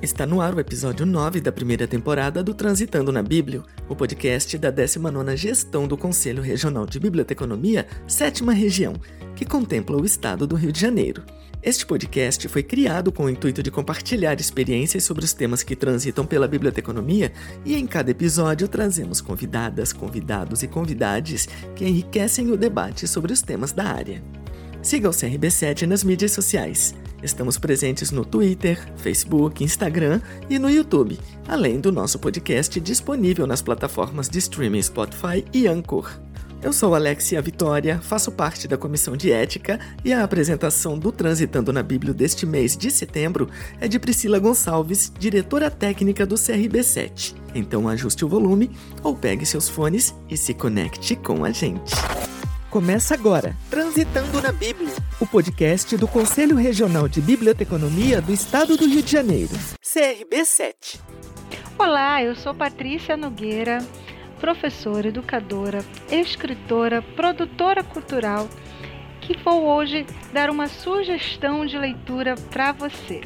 Está no ar o episódio 9 da primeira temporada do Transitando na Bíblia, o podcast da 19ª Gestão do Conselho Regional de Biblioteconomia, sétima região, que contempla o estado do Rio de Janeiro. Este podcast foi criado com o intuito de compartilhar experiências sobre os temas que transitam pela biblioteconomia e em cada episódio trazemos convidadas, convidados e convidades que enriquecem o debate sobre os temas da área. Siga o CRB7 nas mídias sociais. Estamos presentes no Twitter, Facebook, Instagram e no YouTube, além do nosso podcast disponível nas plataformas de streaming Spotify e Anchor. Eu sou Alexia Vitória, faço parte da Comissão de Ética e a apresentação do Transitando na Bíblia deste mês de setembro é de Priscila Gonçalves, diretora técnica do CRB7. Então ajuste o volume ou pegue seus fones e se conecte com a gente. Começa agora, Transitando na Bíblia, o podcast do Conselho Regional de Biblioteconomia do Estado do Rio de Janeiro, CRB7. Olá, eu sou Patrícia Nogueira, professora, educadora, escritora, produtora cultural, que vou hoje dar uma sugestão de leitura para você.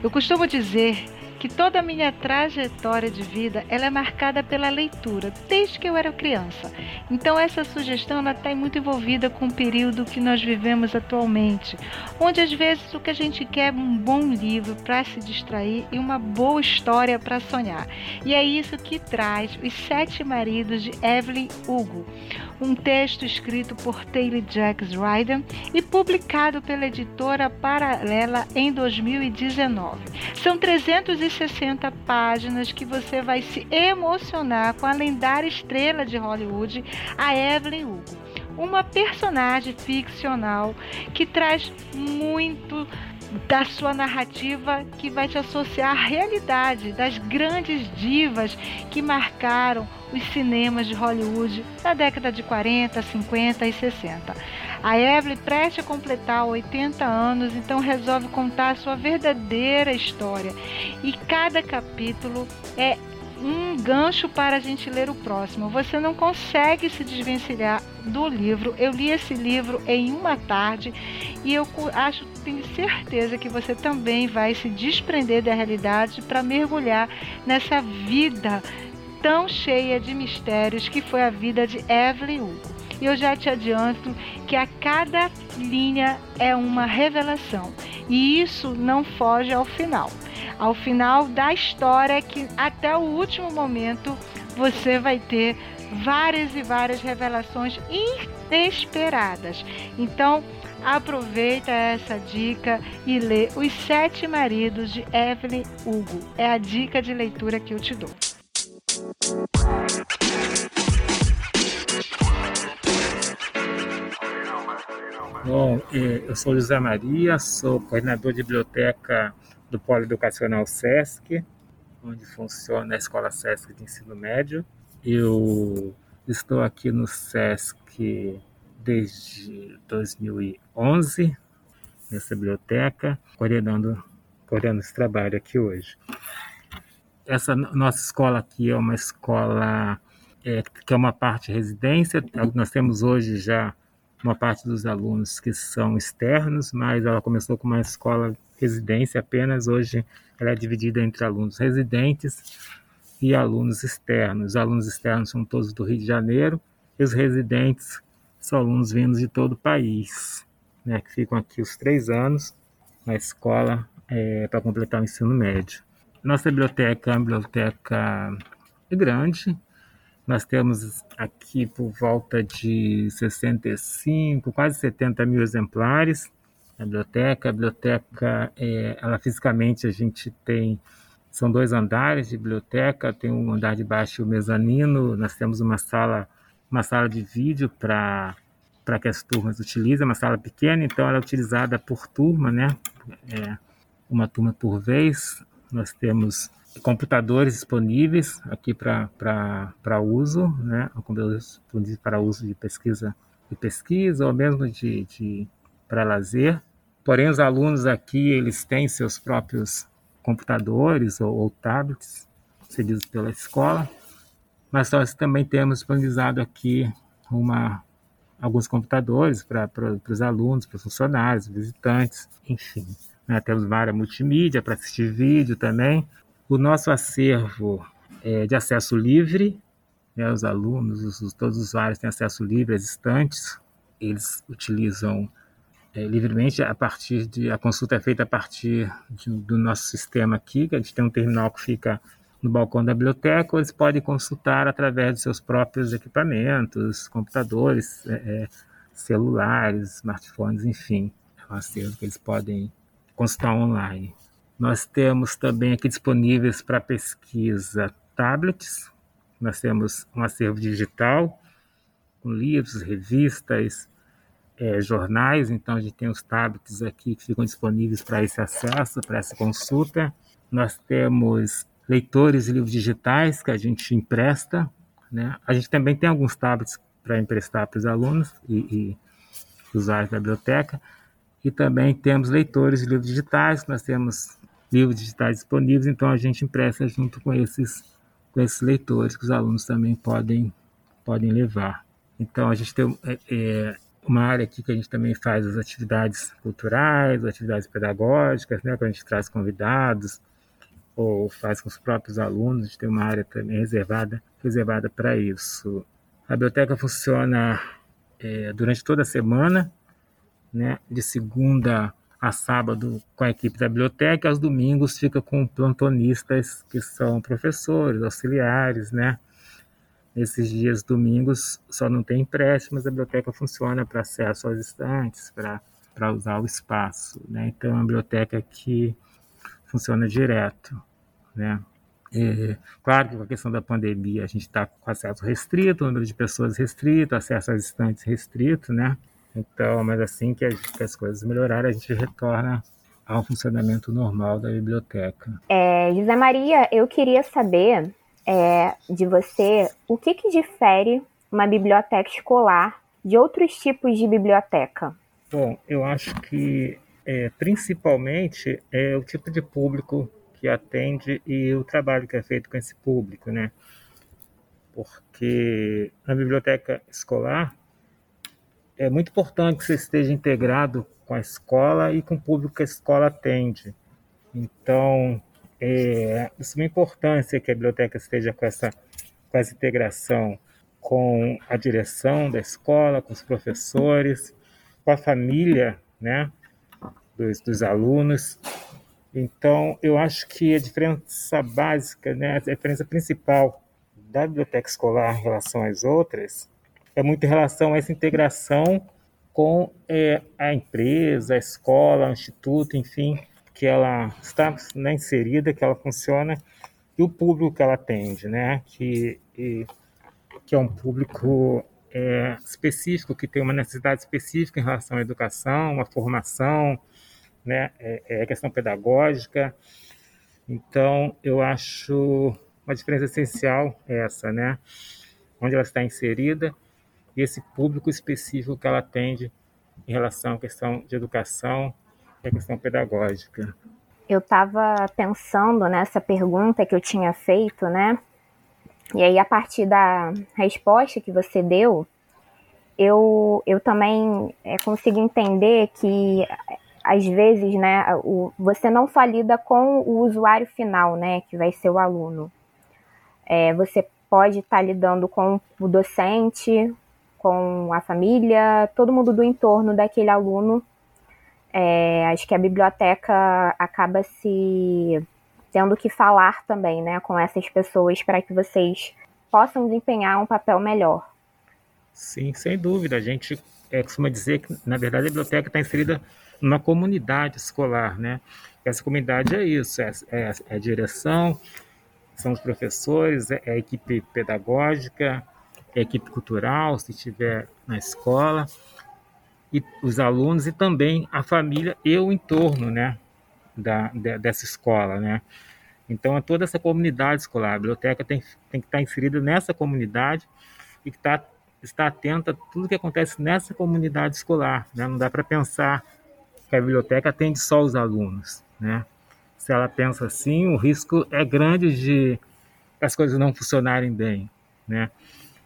Eu costumo dizer que toda a minha trajetória de vida ela é marcada pela leitura, desde que eu era criança. Então essa sugestão está muito envolvida com o período que nós vivemos atualmente, onde às vezes o que a gente quer é um bom livro para se distrair e uma boa história para sonhar. E é isso que traz Os Sete Maridos de Evelyn Hugo, um texto escrito por Taylor Jacks Ryder e publicado pela editora Paralela em 2019. São 300 160 páginas que você vai se emocionar com a lendária estrela de Hollywood, a Evelyn Hugo. Uma personagem ficcional que traz muito da sua narrativa que vai te associar à realidade das grandes divas que marcaram os cinemas de Hollywood na década de 40, 50 e 60. A Evelyn preste a completar 80 anos, então resolve contar a sua verdadeira história. E cada capítulo é um gancho para a gente ler o próximo. Você não consegue se desvencilhar do livro. Eu li esse livro em uma tarde e eu acho, tenho certeza que você também vai se desprender da realidade para mergulhar nessa vida tão cheia de mistérios que foi a vida de Evelyn Hugo. E eu já te adianto que a cada linha é uma revelação. E isso não foge ao final. Ao final da história, que até o último momento você vai ter várias e várias revelações inesperadas. Então, aproveita essa dica e lê Os Sete Maridos de Evelyn Hugo. É a dica de leitura que eu te dou. Bom, eu sou José Maria, sou coordenador de biblioteca do Polo Educacional SESC, onde funciona a Escola SESC de Ensino Médio. Eu estou aqui no SESC desde 2011, nessa biblioteca, coordenando, coordenando esse trabalho aqui hoje. Essa nossa escola aqui é uma escola é, que é uma parte residência. Nós temos hoje já uma parte dos alunos que são externos, mas ela começou com uma escola residência apenas. Hoje ela é dividida entre alunos residentes e alunos externos. Os alunos externos são todos do Rio de Janeiro e os residentes são alunos vindos de todo o país, né, que ficam aqui os três anos na escola é, para completar o ensino médio. Nossa biblioteca é uma biblioteca grande, nós temos aqui por volta de 65, quase 70 mil exemplares na biblioteca. A biblioteca, é, ela fisicamente a gente tem, são dois andares de biblioteca, tem um andar de baixo e o mezanino. Nós temos uma sala, uma sala de vídeo para para que as turmas utilizem, uma sala pequena, então ela é utilizada por turma, né? É, uma turma por vez. Nós temos computadores disponíveis aqui para uso, né? computadores disponíveis para uso de pesquisa de pesquisa ou mesmo de, de para lazer. Porém, os alunos aqui eles têm seus próprios computadores ou, ou tablets cedidos pela escola, mas nós também temos disponibilizado aqui uma alguns computadores para os alunos, para os funcionários, visitantes, enfim. Né? Temos área multimídia para assistir vídeo também. O nosso acervo é de acesso livre, né? os alunos, os, todos os usuários têm acesso livre às estantes, eles utilizam é, livremente a partir de a consulta é feita a partir de, do nosso sistema aqui, que a gente tem um terminal que fica no balcão da biblioteca, ou eles podem consultar através de seus próprios equipamentos, computadores, é, é, celulares, smartphones, enfim, é um acervo que eles podem consultar online. Nós temos também aqui disponíveis para pesquisa tablets, nós temos um acervo digital com livros, revistas, é, jornais, então a gente tem os tablets aqui que ficam disponíveis para esse acesso, para essa consulta. Nós temos leitores de livros digitais que a gente empresta, né? A gente também tem alguns tablets para emprestar para os alunos e, e usuários da biblioteca, e também temos leitores de livros digitais, nós temos livros digitais disponíveis, então a gente empresta junto com esses, com esses leitores que os alunos também podem, podem levar. Então a gente tem é, é, uma área aqui que a gente também faz as atividades culturais, atividades pedagógicas, né, quando a gente traz convidados ou faz com os próprios alunos, a gente tem uma área também reservada, reservada para isso. A biblioteca funciona é, durante toda a semana, né, de segunda a sábado com a equipe da biblioteca, aos domingos fica com plantonistas que são professores, auxiliares, né? Nesses dias domingos só não tem empréstimo, mas a biblioteca funciona para acesso aos estantes, para usar o espaço, né? Então é uma biblioteca que funciona direto, né? Claro que com a questão da pandemia a gente está com acesso restrito, número de pessoas restrito, acesso às estantes restrito, né? Então, mas assim que, que as coisas melhorarem, a gente retorna ao funcionamento normal da biblioteca. É, José Maria, eu queria saber é, de você o que, que difere uma biblioteca escolar de outros tipos de biblioteca. Bom, eu acho que é, principalmente é o tipo de público que atende e o trabalho que é feito com esse público, né? Porque na biblioteca escolar é muito importante que você esteja integrado com a escola e com o público que a escola atende. Então, é de suma importância que a biblioteca esteja com essa, com essa integração com a direção da escola, com os professores, com a família né, dos, dos alunos. Então, eu acho que a diferença básica, né, a diferença principal da biblioteca escolar em relação às outras é muito em relação a essa integração com é, a empresa, a escola, o instituto, enfim, que ela está né, inserida, que ela funciona, e o público que ela atende, né? Que, e, que é um público é, específico, que tem uma necessidade específica em relação à educação, uma formação, né? É, é questão pedagógica. Então, eu acho uma diferença essencial essa, né? Onde ela está inserida e esse público específico que ela atende em relação à questão de educação e à questão pedagógica. Eu estava pensando nessa pergunta que eu tinha feito, né? E aí, a partir da resposta que você deu, eu, eu também é, consigo entender que, às vezes, né, o, você não só lida com o usuário final, né, que vai ser o aluno. É, você pode estar tá lidando com o docente, com a família, todo mundo do entorno daquele aluno. É, acho que a biblioteca acaba se tendo que falar também, né, com essas pessoas para que vocês possam desempenhar um papel melhor. Sim, sem dúvida. A gente é, costuma dizer que, na verdade, a biblioteca está inserida numa comunidade escolar, né? Essa comunidade é isso, é, é, é a direção, são os professores, é, é a equipe pedagógica, a equipe cultural, se estiver na escola, e os alunos e também a família e o entorno, né, da, de, dessa escola, né. Então, é toda essa comunidade escolar, a biblioteca tem, tem que estar inserida nessa comunidade e que tá, estar atenta a tudo que acontece nessa comunidade escolar, né. Não dá para pensar que a biblioteca atende só os alunos, né. Se ela pensa assim, o risco é grande de as coisas não funcionarem bem, né.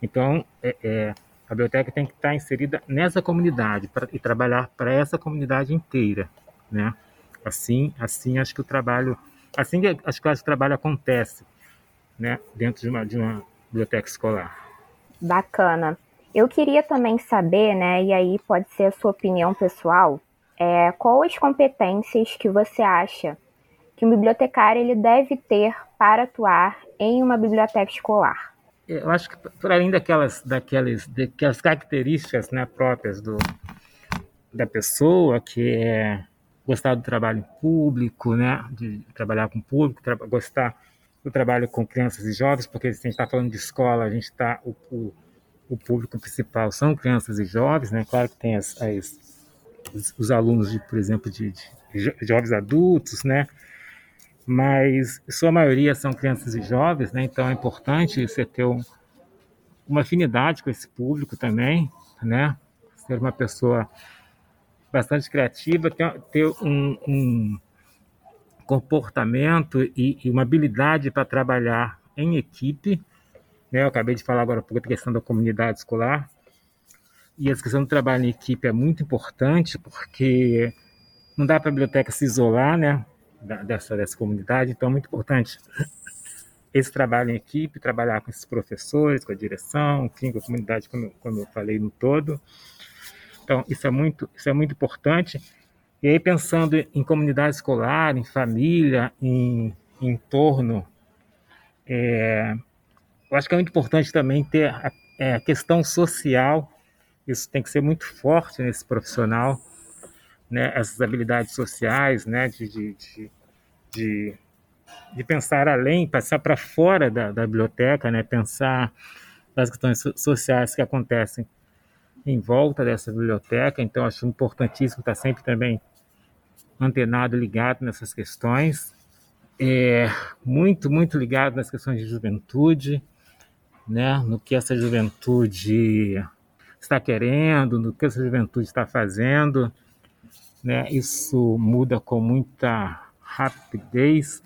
Então, é, é, a biblioteca tem que estar inserida nessa comunidade pra, e trabalhar para essa comunidade inteira, né? Assim, assim acho que o trabalho, assim acho que o trabalho acontece, né, dentro de uma de uma biblioteca escolar. Bacana. Eu queria também saber, né, e aí pode ser a sua opinião pessoal, é, quais competências que você acha que um bibliotecário ele deve ter para atuar em uma biblioteca escolar? Eu acho que, para além daquelas, daquelas, daquelas características né, próprias do, da pessoa, que é gostar do trabalho público, né, de trabalhar com público, gostar do trabalho com crianças e jovens, porque a gente está falando de escola, a gente está o, o, o, público principal são crianças e jovens, né? Claro que tem as, as os, os, alunos, de, por exemplo, de, de, jovens adultos, né? Mas sua maioria são crianças e jovens, né? Então é importante você ter um, uma afinidade com esse público também, né? Ser uma pessoa bastante criativa, ter, ter um, um comportamento e, e uma habilidade para trabalhar em equipe. Né? Eu acabei de falar agora um pouco da questão da comunidade escolar. E a questão do trabalho em equipe é muito importante, porque não dá para a biblioteca se isolar né, dessa, dessa comunidade, então é muito importante esse trabalho em equipe, trabalhar com esses professores, com a direção, enfim, com a comunidade, como, como eu falei no todo. Então, isso é muito, isso é muito importante. E aí, pensando em comunidade escolar, em família, em, em entorno, é, eu acho que é muito importante também ter a, é, a, questão social, isso tem que ser muito forte nesse profissional, né, essas habilidades sociais, né, de, de, de, de, pensar além, passar para fora da, da biblioteca, né, pensar nas questões sociais que acontecem em volta dessa biblioteca, então acho importantíssimo estar sempre também antenado, ligado nessas questões, é, muito, muito ligado nas questões de juventude, né, no que essa juventude está querendo, no que essa juventude está fazendo, né, isso muda com muita rapidez,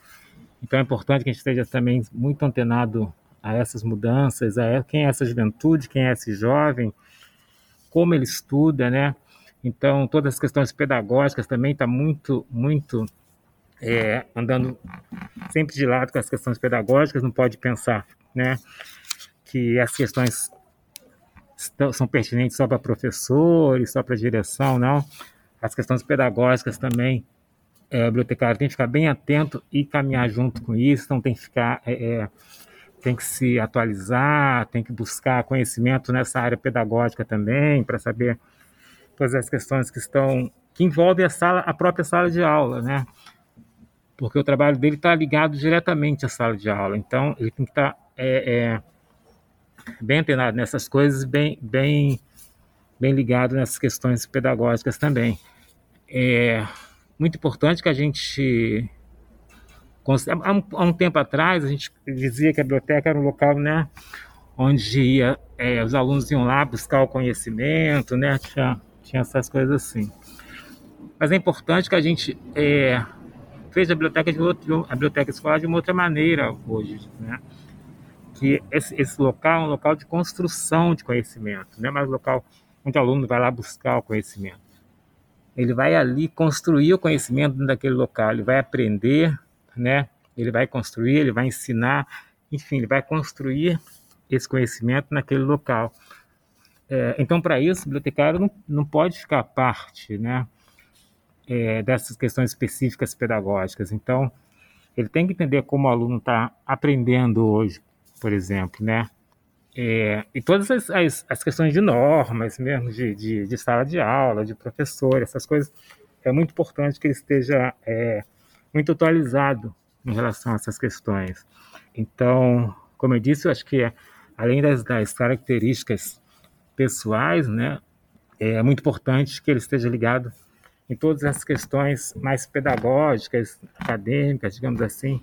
então é importante que a gente esteja também muito antenado a essas mudanças, a quem é essa juventude, quem é esse jovem, como ele estuda, né, então, todas as questões pedagógicas também está muito, muito é, andando sempre de lado com as questões pedagógicas. Não pode pensar, né, que as questões são pertinentes só para professores, só para direção, não. As questões pedagógicas também, é, o bibliotecário tem que ficar bem atento e caminhar junto com isso. Então, tem que ficar é, é tem que se atualizar, tem que buscar conhecimento nessa área pedagógica também, para saber todas as questões que estão que envolvem a sala, a própria sala de aula, né? Porque o trabalho dele está ligado diretamente à sala de aula, então ele tem que estar tá, é, é, bem antenado nessas coisas, bem, bem, bem ligado nessas questões pedagógicas também. É muito importante que a gente há um, há um tempo atrás a gente dizia que a biblioteca era um local, né, onde ia, é, os alunos iam lá buscar o conhecimento, né, tinha tinha essas coisas assim. Mas é importante que a gente é, fez a biblioteca de outro, a biblioteca escolar de uma outra maneira hoje, né? Que esse, esse local é um local de construção de conhecimento, não é mais local onde o aluno vai lá buscar o conhecimento. Ele vai ali construir o conhecimento daquele local, ele vai aprender, né? Ele vai construir, ele vai ensinar, enfim, ele vai construir esse conhecimento naquele local. É, então, para isso, o bibliotecário não, não pode ficar à parte né, é, dessas questões específicas pedagógicas. Então, ele tem que entender como o aluno está aprendendo hoje, por exemplo, né? É, e todas as, as, as, questões de normas mesmo, de, de, de, sala de aula, de professor, essas coisas, é muito importante que ele esteja é, muito atualizado em relação a essas questões. Então, como eu disse, eu acho que além das, das características pessoais, né, é muito importante que ele esteja ligado em todas as questões mais pedagógicas, acadêmicas, digamos assim,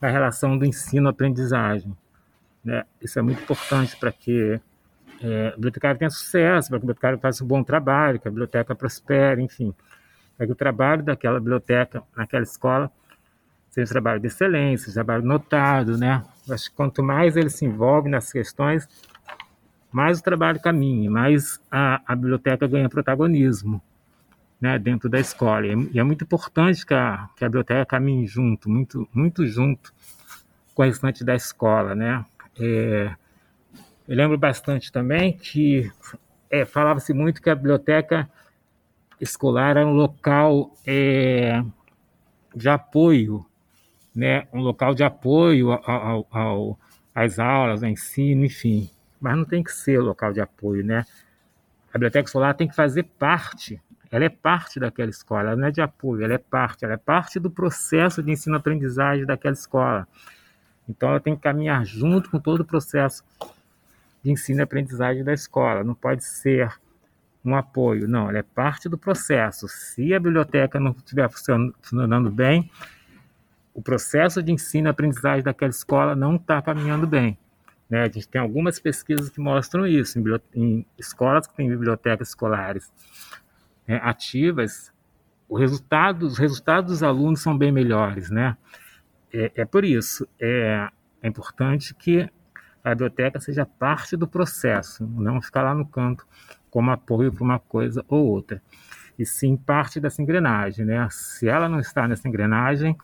da relação do ensino-aprendizagem. Né? Isso é muito importante para que é, o bibliotecário tenha sucesso, para que o bibliotecário faça um bom trabalho, que a biblioteca prospere, enfim, para que o trabalho daquela biblioteca, naquela escola, seja um trabalho de excelência, um trabalho notado, né? acho que quanto mais ele se envolve nas questões, mais o trabalho caminha, mais a, a biblioteca ganha protagonismo. né, dentro da escola. E é muito importante que a, que a biblioteca caminhe junto, muito, muito junto com o restante da escola, né? É, eu lembro bastante também que é, falava-se muito que a biblioteca escolar era um local é, de apoio, né? um local de apoio ao, ao, às aulas, ao ensino, enfim. Mas não tem que ser local de apoio, né? A biblioteca escolar tem que fazer parte, ela é parte daquela escola, ela não é de apoio, ela é parte, ela é parte do processo de ensino-aprendizagem daquela escola. Então ela tem que caminhar junto com todo o processo de ensino e aprendizagem da escola. Não pode ser um apoio, não, ela é parte do processo. Se a biblioteca não estiver funcionando bem, o processo de ensino e aprendizagem daquela escola não está caminhando bem. Né? A gente tem algumas pesquisas que mostram isso, em, em escolas que têm bibliotecas escolares né, ativas, o resultado, os resultados dos alunos são bem melhores. Né? É, é por isso, é, é importante que a biblioteca seja parte do processo, não ficar lá no canto como apoio para uma coisa ou outra, e sim parte dessa engrenagem. Né? Se ela não está nessa engrenagem,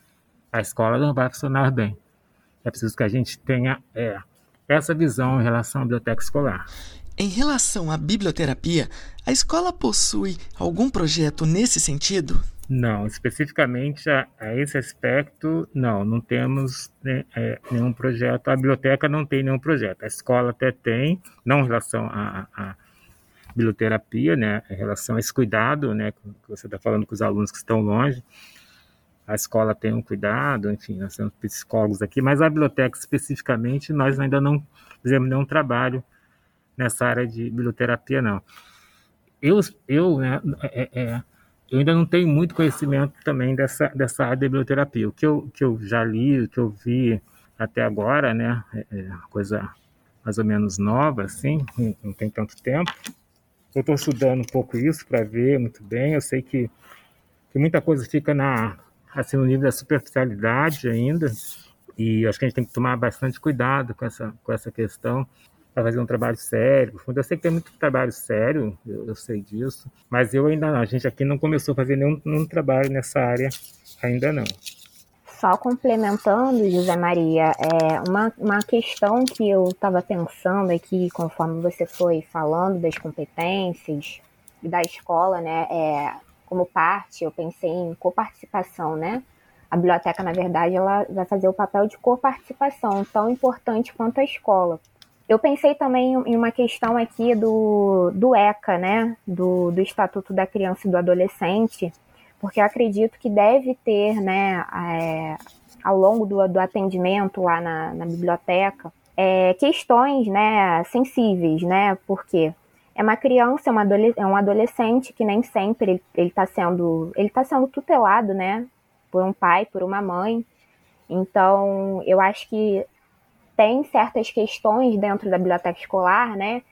a escola não vai funcionar bem. É preciso que a gente tenha é, essa visão em relação à biblioteca escolar. Em relação à biblioterapia, a escola possui algum projeto nesse sentido? Não, especificamente a, a esse aspecto, não, não temos né, é, nenhum projeto. A biblioteca não tem nenhum projeto. A escola até tem, não em relação à, à biblioterapia, né, em relação a esse cuidado, né, que você está falando com os alunos que estão longe. A escola tem um cuidado, enfim, nós temos psicólogos aqui, mas a biblioteca especificamente, nós ainda não fizemos nenhum trabalho nessa área de biblioterapia, não. Eu, eu né, é, é, eu ainda não tenho muito conhecimento também dessa, dessa área de biblioterapia. O que eu, que eu já li, o que eu vi até agora, né, é, é coisa mais ou menos nova, assim, não, tem tanto tempo. Eu estou estudando um pouco isso para ver muito bem. Eu sei que, que muita coisa fica na, assim, no nível da superficialidade ainda, e acho que a gente tem que tomar bastante cuidado com essa, com essa questão para fazer um trabalho sério. Eu sei que tem muito trabalho sério, eu, eu, sei disso, mas eu ainda não. A gente aqui não começou a fazer nenhum, nenhum trabalho nessa área ainda não. Só complementando, José Maria, é uma, uma questão que eu estava pensando aqui, conforme você foi falando das competências da escola, né? É, como parte, eu pensei em coparticipação, né? A biblioteca, na verdade, ela vai fazer o papel de coparticipação, tão importante quanto a escola, eu pensei também em uma questão aqui do, do ECA, né? Do, do Estatuto da Criança e do Adolescente, porque eu acredito que deve ter, né, é, ao longo do, do atendimento lá na, na biblioteca, é, questões, né, sensíveis, né? Porque é uma criança, é, é um adolescente que nem sempre ele está sendo, ele tá sendo tutelado, né, por um pai, por uma mãe. Então, eu acho que tem certas questões dentro da biblioteca escolar, né,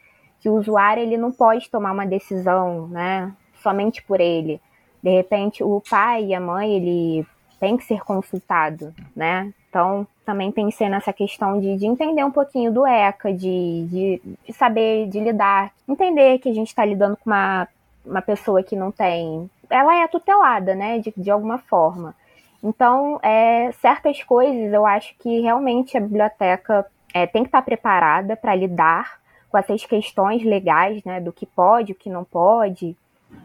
que o usuário ele não pode tomar uma decisão, né, somente por ele. De repente, o pai e a mãe ele tem que ser consultado, né? Então, também pensei nessa questão de, de entender um pouquinho do ECA, de, de, de saber de lidar, entender que a gente está lidando com uma, uma pessoa que não tem. Ela é tutelada, né, de, de alguma forma. Então, é, certas coisas eu acho que realmente a biblioteca é, tem que estar preparada para lidar com essas questões legais, né, do que pode, o que não pode.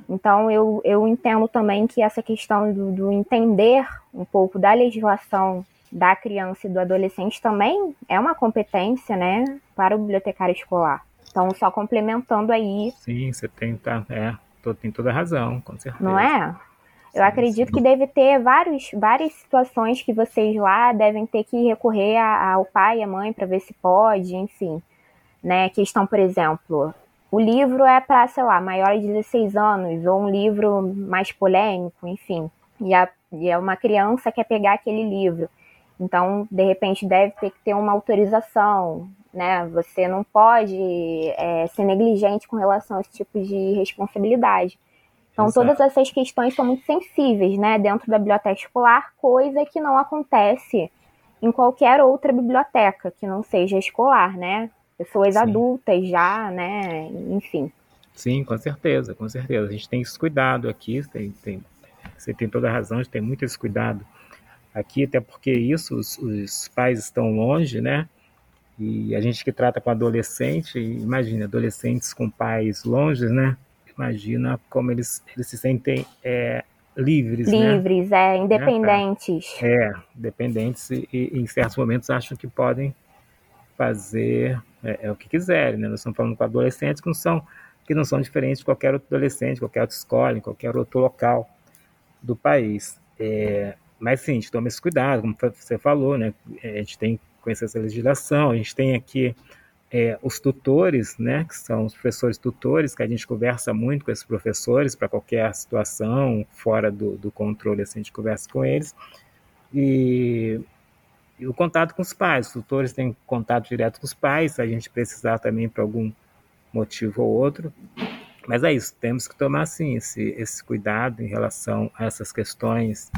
Então, eu, eu entendo também que essa questão do, do entender um pouco da legislação da criança e do adolescente também é uma competência, né, para o bibliotecário escolar. Então, só complementando aí. Sim, você tem, tá, é, tem toda a razão, com certeza. Não é? Eu acredito que deve ter vários, várias situações que vocês lá devem ter que recorrer ao pai e à mãe para ver se pode, enfim. Né? Questão, por exemplo, o livro é para, sei lá, maior de 16 anos, ou um livro mais polêmico, enfim. E, a, e é uma criança quer pegar aquele livro. Então, de repente, deve ter que ter uma autorização, né? Você não pode é, ser negligente com relação a esse tipo de responsabilidade. Então, Exato. todas essas questões são muito sensíveis, né, dentro da biblioteca escolar, coisa que não acontece em qualquer outra biblioteca que não seja escolar, né? Pessoas Sim. adultas já, né? Enfim. Sim, com certeza, com certeza. A gente tem esse cuidado aqui, tem, tem, você tem toda a razão, a gente tem muito esse cuidado aqui, até porque isso, os, os pais estão longe, né? E a gente que trata com adolescente, imagina, adolescentes com pais longe, né? Imagina como eles, eles se sentem é, livres, né? Livres, né? é, independentes. É, independentes e, e, em certos momentos acham que podem fazer é, é, o que quiserem, né? Nós estamos falando com adolescentes que não são que não são diferentes de qualquer outro adolescente, qualquer outra escola, em qualquer outro local do país. É, mas sim, a gente toma esse cuidado, como você falou, né? A gente tem que conhecer essa legislação, a gente tem aqui é, os tutores, né, que são os professores tutores, que a gente conversa muito com esses professores para qualquer situação fora do, do controle, assim, a gente conversa com eles. E, e, o contato com os pais, os tutores têm contato direto com os pais, se a gente precisar também para algum motivo ou outro. Mas é isso, temos que tomar sim esse, esse cuidado em relação a essas questões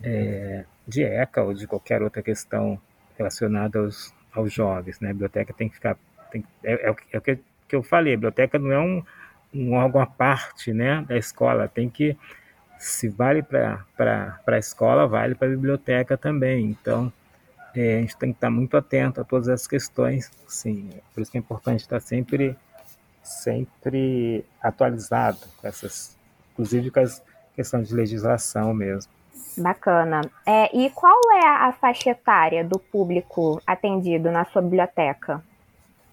é, de ECA ou de qualquer outra questão relacionada aos, aos jovens. Né? A biblioteca tem que ficar tem, é, é, o, é o que, que eu falei, a biblioteca não é um, um órgão à parte né, da escola, tem que, se vale para a escola, vale para a biblioteca também. Então, é, a gente tem que estar muito atento a todas essas questões, sim. Por isso que é importante estar sempre, sempre atualizado com essas, inclusive com as questões de legislação mesmo. Bacana. É, e qual é a faixa etária do público atendido na sua biblioteca?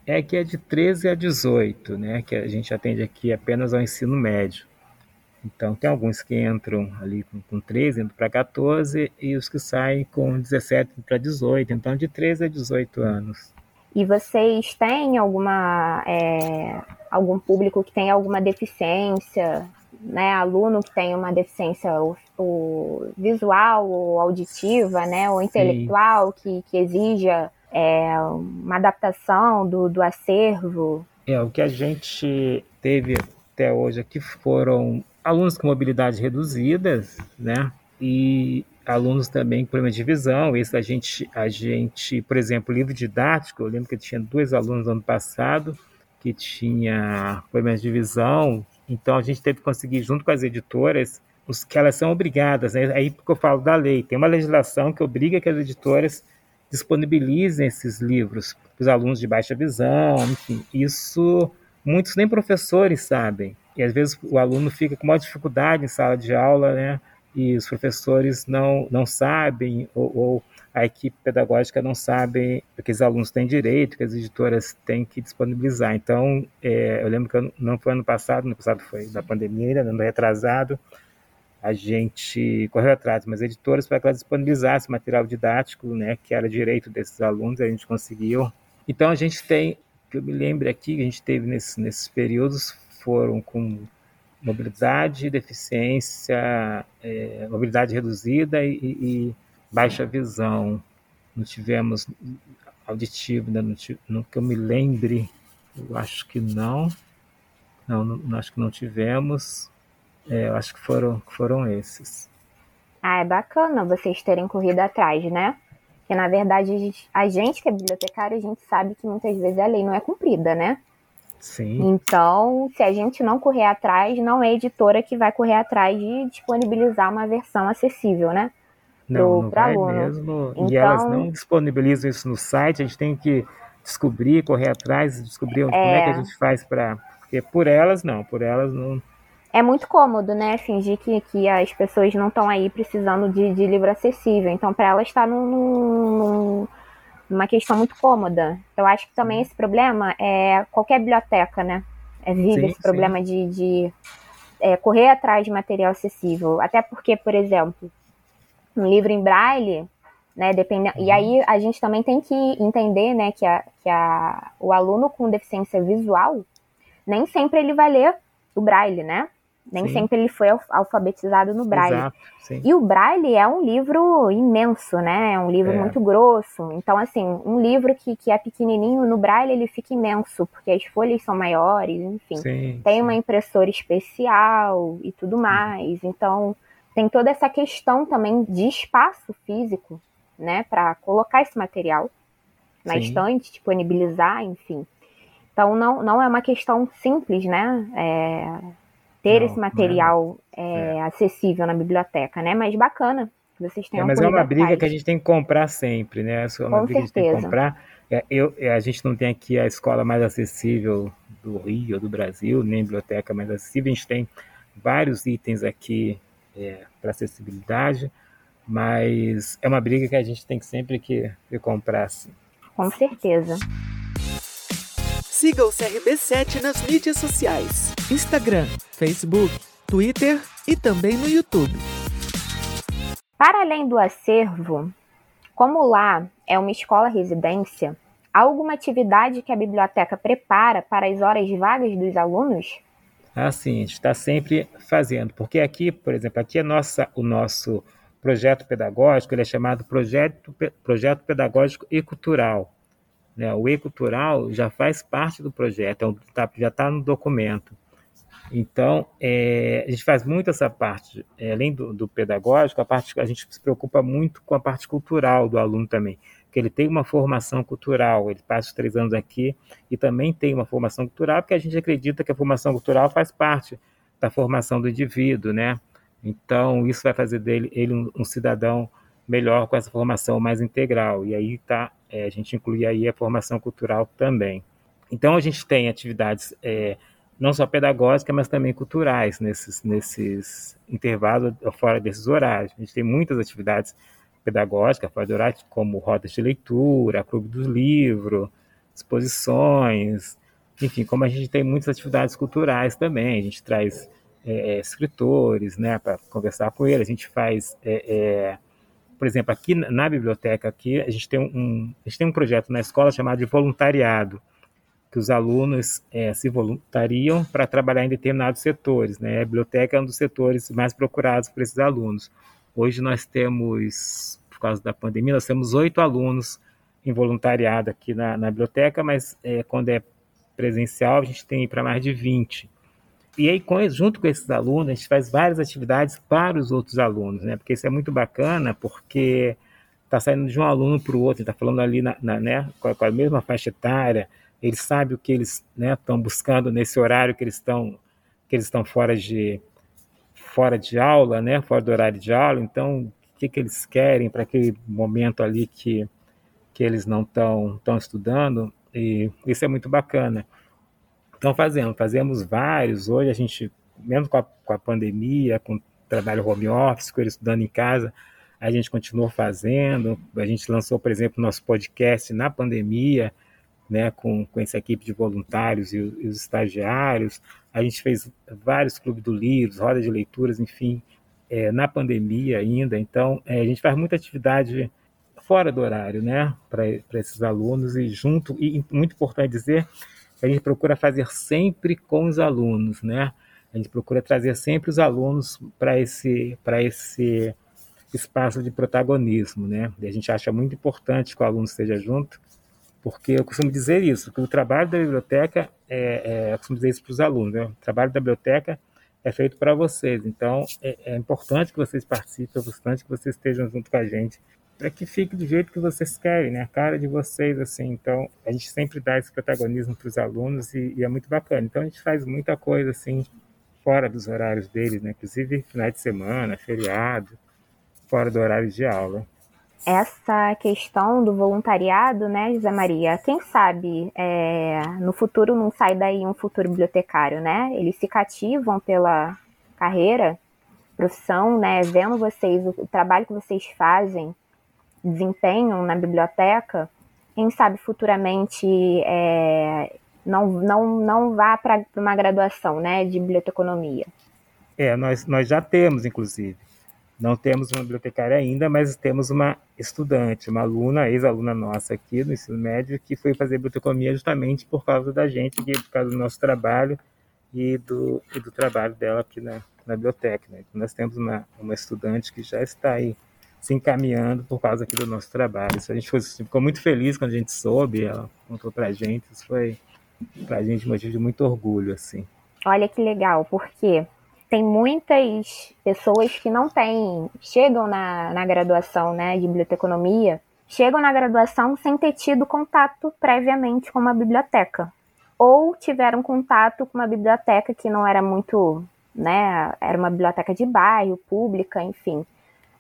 É que é de 13 a 18, né? Que a gente atende aqui apenas ao ensino médio. Então, tem alguns que entram ali com, com 13, indo para 14, e os que saem com 17 para 18. Então, de 13 a 18 anos. E vocês têm alguma é, algum público que tem alguma deficiência, né? Aluno que tem uma deficiência o, o visual ou auditiva, né? Ou intelectual, que, que exija é, uma adaptação do, do acervo? É, o que a gente teve até hoje aqui foram alunos com mobilidade reduzidas, né? E alunos também com problema de visão. Isso a gente, a gente, por exemplo, livro didático, eu lembro que eu tinha dois alunos no ano passado que tinha problemas de visão, então a gente teve que conseguir, junto com as editoras, os que elas são obrigadas, né? aí porque eu falo da lei, tem uma legislação que obriga que as editoras disponibilizem esses livros para os alunos de baixa visão, enfim, isso muitos nem professores sabem. E às vezes o aluno fica com maior dificuldade em sala de aula, né? E os professores não, não sabem, ou, ou a equipe pedagógica não sabe que os alunos têm direito, que as editoras têm que disponibilizar. Então, é, eu lembro que não foi ano passado, ano passado foi da pandemia, ano retrasado, a gente correu atrás mas editoras para que elas disponibilizassem material didático, né, que era direito desses alunos, a gente conseguiu. Então a gente tem, que eu me lembro aqui, a gente teve nesses, nesses períodos, foram com mobilidade, deficiência, é, mobilidade reduzida e, e, baixa visão. Não tivemos auditivo, né, não que eu me lembre, eu acho que não. Não, não, acho que não tivemos. É, eu acho que foram, foram esses. Ah, é bacana vocês terem corrido atrás, né? Porque, na verdade, a gente, que é bibliotecária, a gente sabe que muitas vezes a lei não é cumprida, né? Sim. Então, se a gente não correr atrás, não é a editora que vai correr atrás de disponibilizar uma versão acessível, né? Não, não vai aluno. mesmo. Então... E elas não disponibilizam isso no site, a gente tem que descobrir, correr atrás, descobrir é... como é que a gente faz para. Porque por elas, não, por elas não é muito cômodo, né? Fingir que, que as pessoas não estão aí precisando de, de livro acessível. Então, para elas está num, num, numa questão muito cômoda. Eu acho que também esse problema é qualquer biblioteca, né? É vive esse sim. problema de, de é, correr atrás de material acessível. Até porque, por exemplo, um livro em braille, né? Depende... Uhum. E aí a gente também tem que entender, né, que, a, que a, o aluno com deficiência visual nem sempre ele vai ler o braille, né? Nem sim. sempre ele foi alfabetizado no Braille. Exato, e o Braille é um livro imenso, né? É um livro é. muito grosso. Então, assim, um livro que, que é pequenininho, no Braille ele fica imenso, porque as folhas são maiores, enfim. Sim, tem sim. uma impressora especial e tudo mais. Então, tem toda essa questão também de espaço físico, né? Para colocar esse material na estante, disponibilizar, enfim. Então não, não é uma questão simples, né? É, ter não, esse material é, é. acessível na biblioteca, né? Mas bacana que vocês tenham. É, mas é uma briga que a gente tem que comprar sempre, né? É uma Com briga certeza. que a gente tem que comprar. É, eu, é, a gente não tem aqui a escola mais acessível do Rio ou do Brasil, nem biblioteca mais acessível. A gente tem vários itens aqui é, para acessibilidade, mas é uma briga que a gente tem que sempre que, que comprar. Assim. Com certeza. Siga o CRB7 nas mídias sociais: Instagram, Facebook, Twitter e também no YouTube. Para além do acervo, como lá é uma escola residência, há alguma atividade que a biblioteca prepara para as horas vagas dos alunos? Ah, sim, a gente está sempre fazendo, porque aqui, por exemplo, aqui é nossa, o nosso projeto pedagógico, ele é chamado projeto, projeto pedagógico e cultural. Né? O e-cultural já faz parte do projeto, é tá, já está no documento. Então, é, a gente faz muito essa parte, é, além do, do, pedagógico, a, parte, a gente se preocupa muito com a parte cultural do aluno também, que ele tem uma formação cultural, ele passa os três anos aqui e também tem uma formação cultural, porque a gente acredita que a formação cultural faz parte da formação do indivíduo, né? Então, isso vai fazer dele ele um, um cidadão melhor com essa formação mais integral. E aí tá, é, a gente inclui aí a formação cultural também. Então, a gente tem atividades é, não só pedagógicas, mas também culturais nesses, nesses intervalos fora desses horários. A gente tem muitas atividades pedagógicas fora do horário, como rodas de leitura, clube do livro, exposições, enfim, como a gente tem muitas atividades culturais também, a gente traz é, é escritores, né, para conversar com eles, a gente faz, é, é, por exemplo, aqui na biblioteca aqui a gente tem um, a gente tem um projeto na escola chamado de voluntariado, que os alunos é, se voluntariam para trabalhar em determinados setores. Né? A biblioteca é um dos setores mais procurados por esses alunos. Hoje nós temos, por causa da pandemia, nós temos oito alunos em voluntariado aqui na, na biblioteca, mas é, quando é presencial a gente tem para mais de 20. E aí, com, junto com esses alunos, a gente faz várias atividades para os outros alunos, né? Porque isso é muito bacana, porque está saindo de um aluno para o outro, está falando ali na, na né, com, a, com a mesma faixa etária, eles sabem o que eles estão né, buscando nesse horário que eles estão que eles estão fora de fora de aula, né, fora do horário de aula. Então, o que, que eles querem para aquele momento ali que que eles não estão estão estudando e isso é muito bacana. Então fazemos, fazemos vários. Hoje a gente, mesmo com a, com a pandemia, com o trabalho home office, com eles estudando em casa, a gente continuou fazendo. A gente lançou, por exemplo, nosso podcast na pandemia né, com, com essa equipe de voluntários e, e, os estagiários. A gente fez vários clubes do livro, rodas de leituras, enfim, é, na pandemia ainda. Então, é, a gente faz muita atividade fora do horário, né, para esses alunos e junto, e muito importante dizer, a gente procura fazer sempre com os alunos, né? A gente procura trazer sempre os alunos para esse, para esse espaço de protagonismo, né? E a gente acha muito importante que o aluno esteja junto, porque eu costumo dizer isso, que o trabalho da biblioteca, é, é eu costumo dizer isso para os alunos, né? o trabalho da biblioteca é feito para vocês, então é, é, importante que vocês participem, é importante que vocês estejam junto com a gente, para que fique do jeito que vocês querem, né? a cara de vocês, assim, então a gente sempre dá esse protagonismo para os alunos e, e, é muito bacana, então a gente faz muita coisa, assim, fora dos horários deles, né? inclusive finais de semana, feriado, fora do horário de aula essa questão do voluntariado, né, José Maria? Quem sabe é, no futuro não sai daí um futuro bibliotecário, né? Eles se cativam pela carreira, profissão, né? Vendo vocês, o, trabalho que vocês fazem, desempenham na biblioteca, quem sabe futuramente é, não, não, não vá para uma graduação né, de biblioteconomia. É, nós, nós já temos, inclusive. Não temos uma bibliotecária ainda, mas temos uma estudante, uma aluna, ex-aluna nossa aqui no ensino médio, que foi fazer biblioteconomia justamente por causa da gente, por causa do nosso trabalho e do, e do trabalho dela aqui na, na biblioteca. Né? Então, nós temos uma, uma estudante que já está aí se encaminhando por causa aqui do nosso trabalho. Isso a gente foi, ficou muito feliz quando a gente soube, ela contou para a gente, isso foi para a gente motivo de muito orgulho. assim. Olha que legal, porque tem muitas pessoas que não têm, chegam na, na graduação né, de biblioteconomia, chegam na graduação sem ter tido contato previamente com uma biblioteca. ou tiveram contato com uma biblioteca que não era muito, né, era uma biblioteca de bairro, pública, enfim,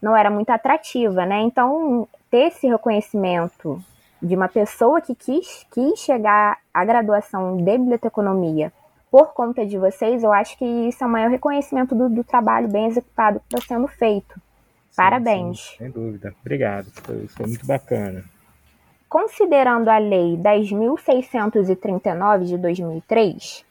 não era muito atrativa, né? Então, ter esse reconhecimento de uma pessoa que quis, quis chegar à graduação de biblioteconomia por conta de vocês, eu acho que isso é o maior reconhecimento do, do trabalho bem executado que está sendo feito. Sim, Parabéns. Sim, sem dúvida. Obrigado. Foi, foi muito bacana. Considerando a Lei 10.639 de 2003,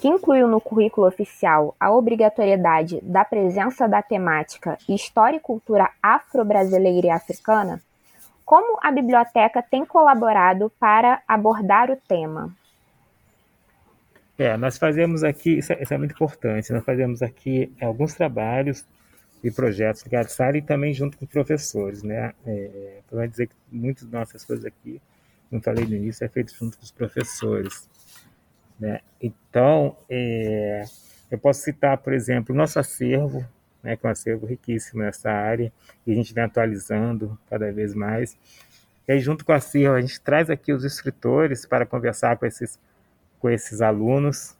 que incluiu no currículo oficial a obrigatoriedade da presença da temática História e Cultura Afro-Brasileira e Africana, como a biblioteca tem colaborado para abordar o tema? É, nós fazemos aqui, isso é, isso é muito importante, nós fazemos aqui alguns trabalhos e projetos ligados à área e também junto com professores, né? É, para dizer que muitas das nossas coisas aqui, como falei no início, é feito junto com os professores, né? Então, é, eu posso citar, por exemplo, o nosso acervo, né, que é um acervo riquíssimo nessa área, e a gente vem atualizando cada vez mais. E aí, junto com a acervo, a gente traz aqui os escritores para conversar com esses, com esses alunos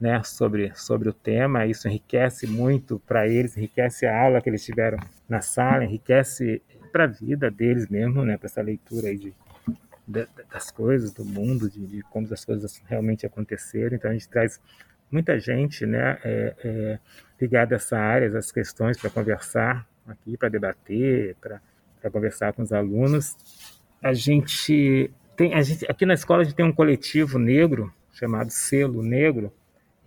né, sobre, sobre o tema. Isso enriquece muito para eles, enriquece a aula que eles tiveram na sala, enriquece para a vida deles mesmo, né, para essa leitura aí de, de, das coisas do mundo, de, de como as coisas realmente aconteceram. Então, a gente traz muita gente né, é, é, ligada a essa área, essas questões para conversar aqui, para debater, para conversar com os alunos. A gente tem, a gente, aqui na escola a gente tem um coletivo negro chamado Selo Negro,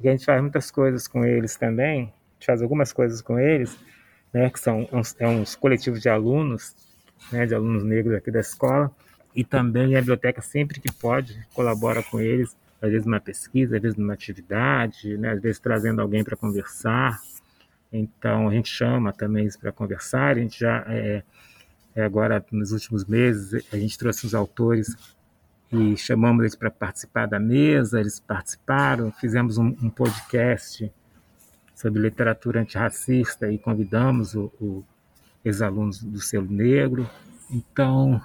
e a gente faz muitas coisas com eles também, a gente faz algumas coisas com eles, né, que são uns, é uns coletivos de alunos, né, de alunos negros aqui da escola, e também a biblioteca sempre que pode colabora com eles às vezes numa pesquisa, às vezes numa atividade, né? às vezes trazendo alguém para conversar. Então a gente chama também para conversar. A gente já é, é, agora nos últimos meses a gente trouxe os autores e chamamos eles para participar da mesa. Eles participaram. Fizemos um, um podcast sobre literatura antirracista e convidamos o, o ex-alunos do selo negro. Então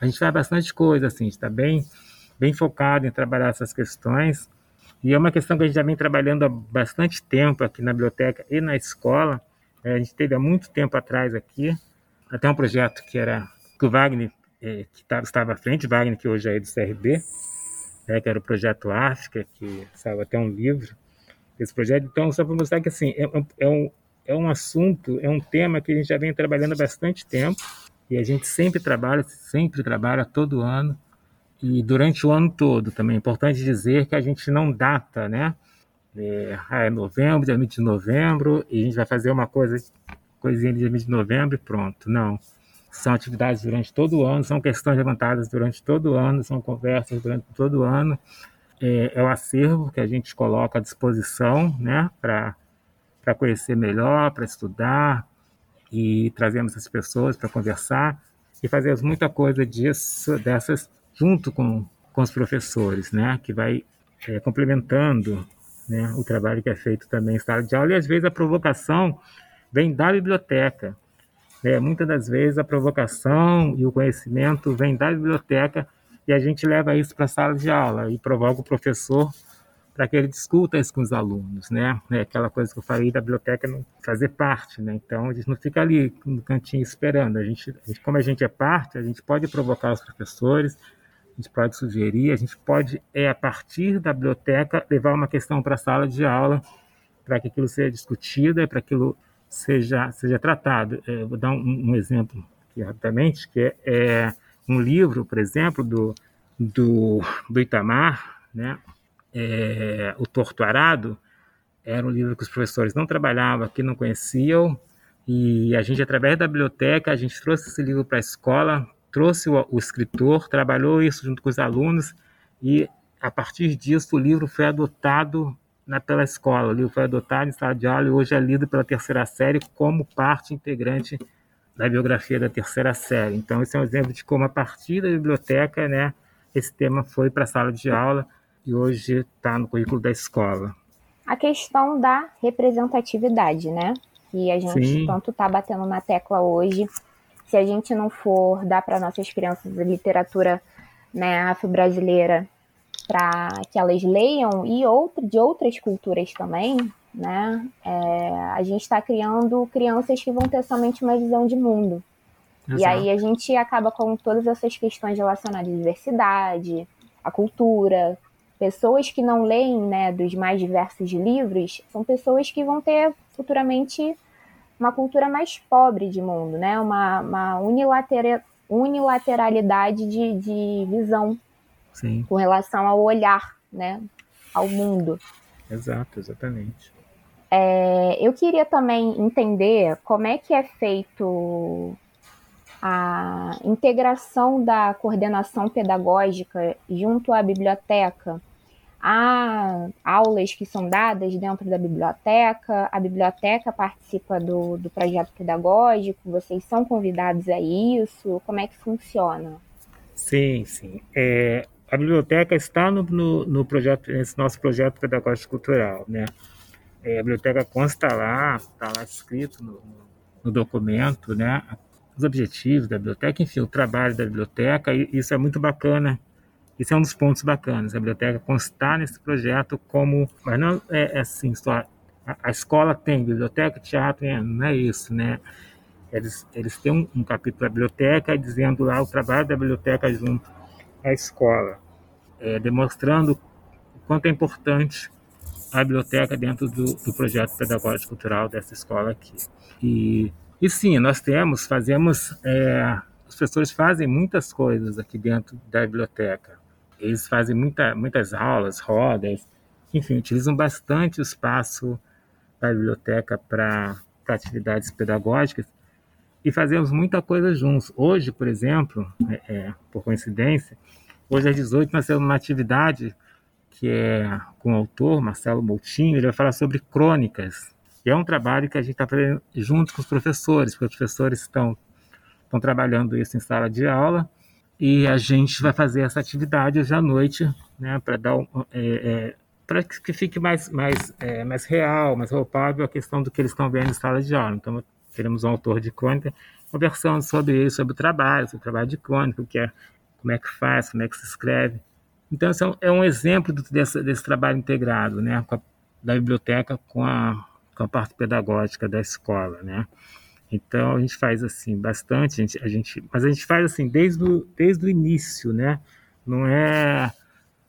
a gente faz bastante coisa assim. Está bem bem focado em trabalhar essas questões. E é uma questão que a gente já vem trabalhando há bastante tempo aqui na biblioteca e na escola. É, a gente teve há muito tempo atrás aqui, até um projeto que era que o Wagner, é, que tá, estava à frente, Wagner, que hoje é do CRB, é, que era o projeto África, que saiu até um livro desse projeto. Então, só para mostrar que assim, é, é, um, é um assunto, é um tema que a gente já vem trabalhando há bastante tempo e a gente sempre trabalha, sempre trabalha todo ano e durante o ano todo também é importante dizer que a gente não data, né? É, ah, é novembro, dia 20 de novembro, e a gente vai fazer uma coisa, coisinha de dia 20 de novembro e pronto. Não. São atividades durante todo o ano, são questões levantadas durante todo o ano, são conversas durante todo o ano. É, é o acervo que a gente coloca à disposição, né? Para conhecer melhor, para estudar, e trazemos as pessoas para conversar e fazemos muita coisa disso, dessas junto com, com os professores, né, que vai é, complementando né, o trabalho que é feito também em sala de aula, e às vezes a provocação vem da biblioteca. Né? Muitas das vezes a provocação e o conhecimento vem da biblioteca e a gente leva isso para a sala de aula e provoca o professor para que ele discuta isso com os alunos, né? É aquela coisa que eu falei da biblioteca não fazer parte, né? Então a gente não fica ali no cantinho esperando. A gente, como a gente é parte, a gente pode provocar os professores, a gente pode sugerir, a gente pode, é, a partir da biblioteca, levar uma questão para a sala de aula, para que aquilo seja discutido, para aquilo seja, seja tratado. É, vou dar um, um, exemplo aqui rapidamente, que é, é, um livro, por exemplo, do, do, do Itamar, né? É, o Torto Arado, era um livro que os professores não trabalhavam, que não conheciam, e a gente, através da biblioteca, a gente trouxe esse livro para a escola, trouxe o, o escritor, trabalhou isso junto com os alunos e a partir disso o livro foi adotado na, pela escola. O livro foi adotado em sala de aula e hoje é lido pela terceira série como parte integrante da biografia da terceira série. Então, esse é um exemplo de como, a partir da biblioteca, né, esse tema foi para a sala de aula e hoje está no currículo da escola. A questão da representatividade, né? E a gente Sim. tanto está batendo na tecla hoje se a gente não for dar para nossas crianças a literatura né, afro-brasileira para que elas leiam e outro, de outras culturas também, né? É, a gente está criando crianças que vão ter somente uma visão de mundo. Exato. E aí a gente acaba com todas essas questões relacionadas à diversidade, à cultura. Pessoas que não leem né, dos mais diversos livros são pessoas que vão ter futuramente uma cultura mais pobre de mundo, né? uma, uma unilateral, unilateralidade de, de visão Sim. com relação ao olhar né, ao mundo. Exato, exatamente. É, eu queria também entender como é que é feito a integração da coordenação pedagógica junto à biblioteca. Há aulas que são dadas dentro da biblioteca, a biblioteca participa do, do projeto pedagógico, vocês são convidados a isso? Como é que funciona? Sim, sim. É, a biblioteca está no, no, no, projeto, nesse nosso projeto pedagógico cultural, né? É, a biblioteca consta lá, está lá escrito no, no documento, né? os objetivos da biblioteca, enfim, o trabalho da biblioteca, e isso é muito bacana. Isso é um dos pontos bacanas. A biblioteca constar nesse projeto como, mas não é, é assim só a, a, escola tem biblioteca, teatro, é, não é isso, né? Eles, eles têm um, um capítulo da biblioteca dizendo lá o trabalho da biblioteca junto à escola, é, demonstrando o quanto é importante a biblioteca dentro do, do projeto pedagógico cultural dessa escola aqui. E e sim, nós temos, fazemos, é, os professores fazem muitas coisas aqui dentro da biblioteca. Eles fazem muita, muitas aulas, rodas, enfim, utilizam bastante o espaço da biblioteca para atividades pedagógicas e fazemos muita coisa juntos. Hoje, por exemplo, é, é, por coincidência, hoje às 18 nós temos uma atividade que é com o autor Marcelo Moutinho, ele vai falar sobre crônicas e é um trabalho que a gente está fazendo junto com os professores, porque os professores estão, estão trabalhando isso em sala de aula e a gente vai fazer essa atividade hoje à noite, né, para dar um, é, é, para que fique mais, mais, é, mais real, mais roupável a questão do que eles estão vendo em sala de aula. Então, teremos um autor de crônica conversando sobre isso, sobre o trabalho, sobre o trabalho de crônica, o que é, como é que faz, como é que se escreve. Então, esse é um, é exemplo desse, desse trabalho integrado, né, a, da biblioteca com a com a parte pedagógica da escola, né? Então a gente faz assim bastante, a gente, a gente, mas a gente faz assim desde o, desde o início, né? Não é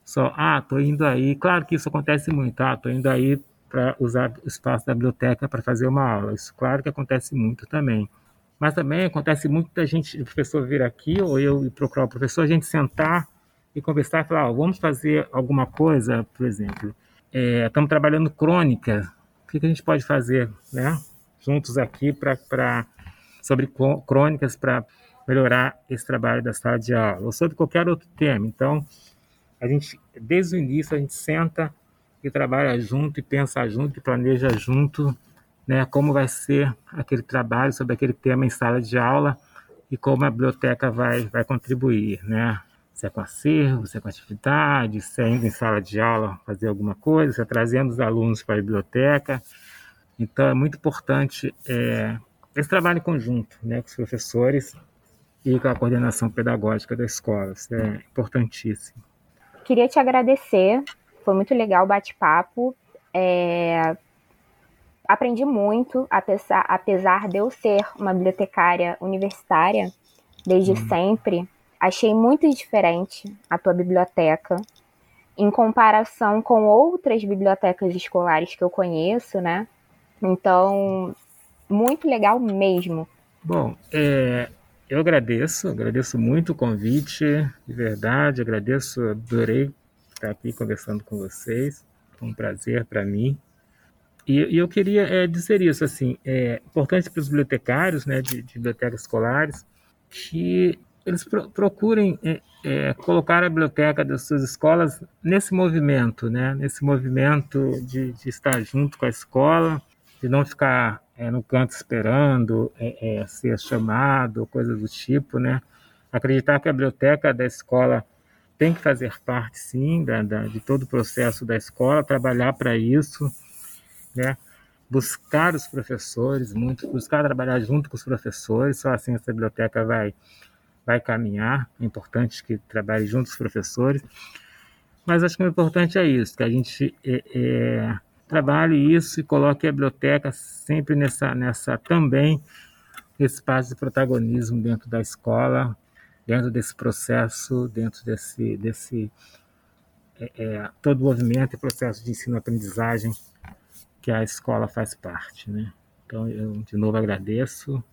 só, ah, tô indo aí. Claro que isso acontece muito, ah, tô indo aí para usar o espaço da biblioteca para fazer uma aula. Isso, claro que acontece muito também. Mas também acontece muito da gente, o professor vir aqui, ou eu procurar o professor, a gente sentar e conversar e falar, vamos fazer alguma coisa, por exemplo. É, estamos trabalhando crônica que, que a gente pode fazer, né? Juntos aqui para sobre crônicas para melhorar esse trabalho da sala de aula ou sobre qualquer outro tema. Então, a gente desde o início a gente senta e trabalha junto e pensa junto e planeja junto, né, como vai ser aquele trabalho sobre aquele tema em sala de aula e como a biblioteca vai vai contribuir, né? Se é com acervo, se é com atividade, se é indo em sala de aula fazer alguma coisa, se é trazendo os alunos para a biblioteca. Então é muito importante é, esse trabalho em conjunto né, com os professores e com a coordenação pedagógica da escola. Isso é importantíssimo. Queria te agradecer, foi muito legal o bate-papo. É, aprendi muito, apesar, apesar de eu ser uma bibliotecária universitária desde hum. sempre. Achei muito diferente a tua biblioteca em comparação com outras bibliotecas escolares que eu conheço, né? Então, muito legal mesmo. Bom, é, eu agradeço, agradeço muito o convite, de verdade, agradeço, adorei estar aqui conversando com vocês, foi um prazer para mim. E, e, eu queria é, dizer isso, assim, é importante para os bibliotecários, né, de, de bibliotecas escolares, que eles pro, procurem é, é, colocar a biblioteca das suas escolas nesse movimento, né? nesse movimento de, de estar junto com a escola, de não ficar é, no canto esperando é, é, ser chamado, coisa do tipo, né? Acreditar que a biblioteca da escola tem que fazer parte, sim, da, da de todo o processo da escola, trabalhar para isso, né? Buscar os professores, muito, buscar trabalhar junto com os professores, só assim essa biblioteca vai vai caminhar, é importante que trabalhe junto com os professores, Mas acho que o importante é isso, que a gente é, é, trabalhe isso e coloque a biblioteca sempre nessa, nessa também espaço de protagonismo dentro da escola, dentro desse processo, dentro desse, desse é, é, todo o movimento e processo de ensino-aprendizagem que a escola faz parte, né? Então, eu de novo agradeço,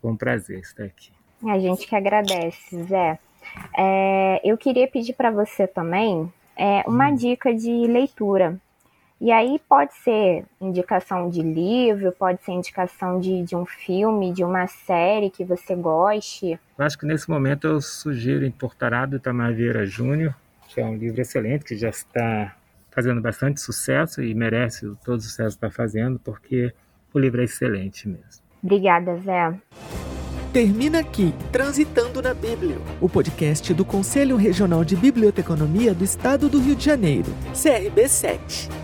foi um prazer estar aqui. A gente que agradece, Zé. É, eu queria pedir para você também é, uma hum. dica de leitura. E aí pode ser indicação de livro, pode ser indicação de, de um filme, de uma série que você goste. Eu acho que nesse momento eu sugiro Importarado do Itamar Vieira Júnior, que é um livro excelente, que já está fazendo bastante sucesso e merece todo o sucesso que está fazendo, porque o livro é excelente mesmo. Obrigada, Zé. Termina aqui Transitando na Bíblia, o podcast do Conselho Regional de Biblioteconomia do Estado do Rio de Janeiro, CRB7.